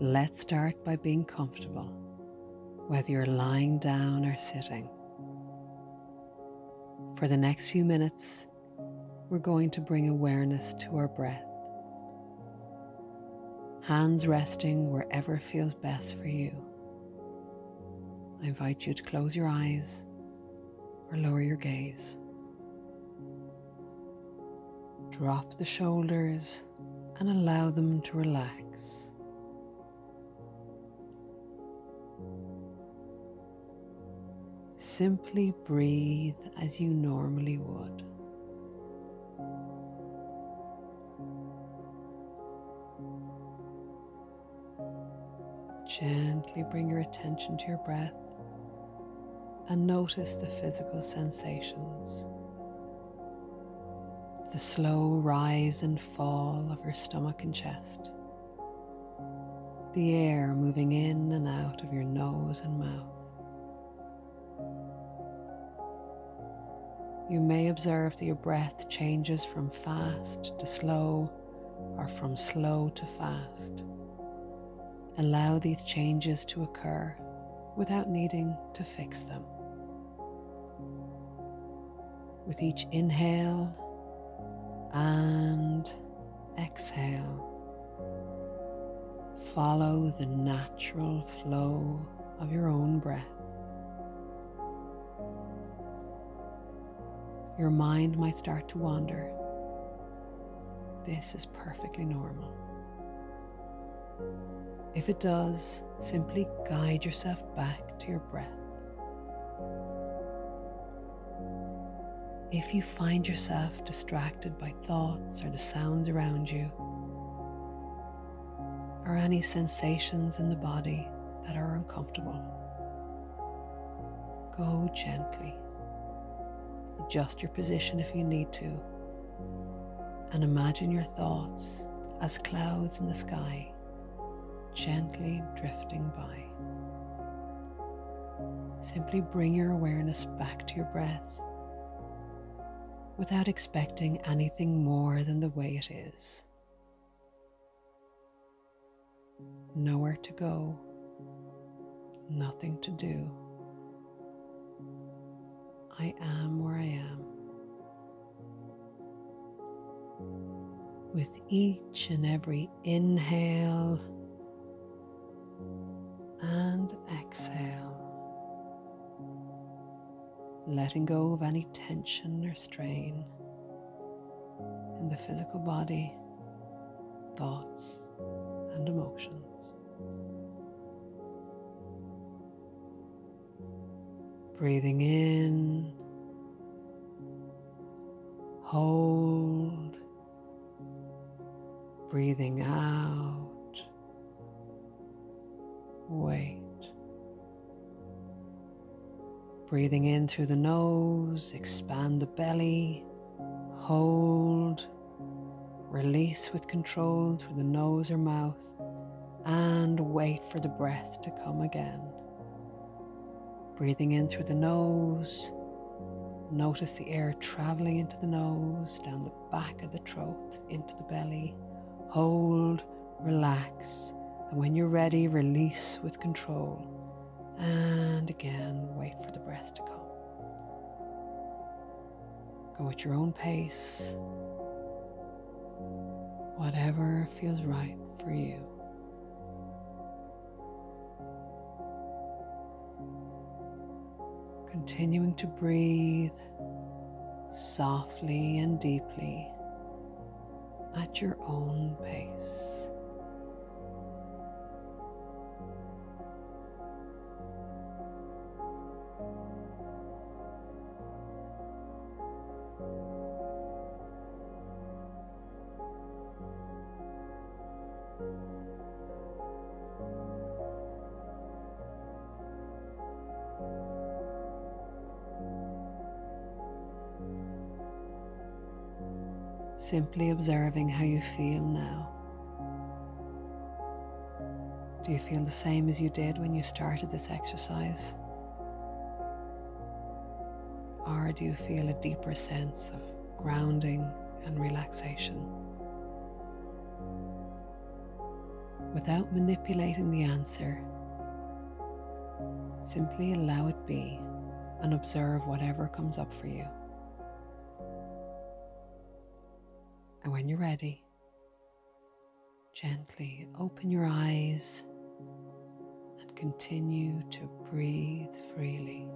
Let's start by being comfortable, whether you're lying down or sitting. For the next few minutes, we're going to bring awareness to our breath. Hands resting wherever feels best for you. I invite you to close your eyes or lower your gaze. Drop the shoulders and allow them to relax. Simply breathe as you normally would. Gently bring your attention to your breath and notice the physical sensations. The slow rise and fall of your stomach and chest. The air moving in and out of your nose and mouth. You may observe that your breath changes from fast to slow or from slow to fast. Allow these changes to occur without needing to fix them. With each inhale and exhale, follow the natural flow of your own breath. Your mind might start to wander. This is perfectly normal. If it does, simply guide yourself back to your breath. If you find yourself distracted by thoughts or the sounds around you, or any sensations in the body that are uncomfortable, go gently. Adjust your position if you need to, and imagine your thoughts as clouds in the sky, gently drifting by. Simply bring your awareness back to your breath without expecting anything more than the way it is. Nowhere to go, nothing to do. I am where I am. With each and every inhale and exhale letting go of any tension or strain in the physical body, thoughts, and emotions. Breathing in, hold, breathing out, wait. Breathing in through the nose, expand the belly, hold, release with control through the nose or mouth, and wait for the breath to come again. Breathing in through the nose, notice the air traveling into the nose, down the back of the throat, into the belly. Hold, relax, and when you're ready, release with control. And again, wait for the breath to come. Go at your own pace, whatever feels right for you. Continuing to breathe softly and deeply at your own pace. Simply observing how you feel now. Do you feel the same as you did when you started this exercise? Or do you feel a deeper sense of grounding and relaxation? without manipulating the answer. Simply allow it be and observe whatever comes up for you. And when you're ready, gently open your eyes and continue to breathe freely.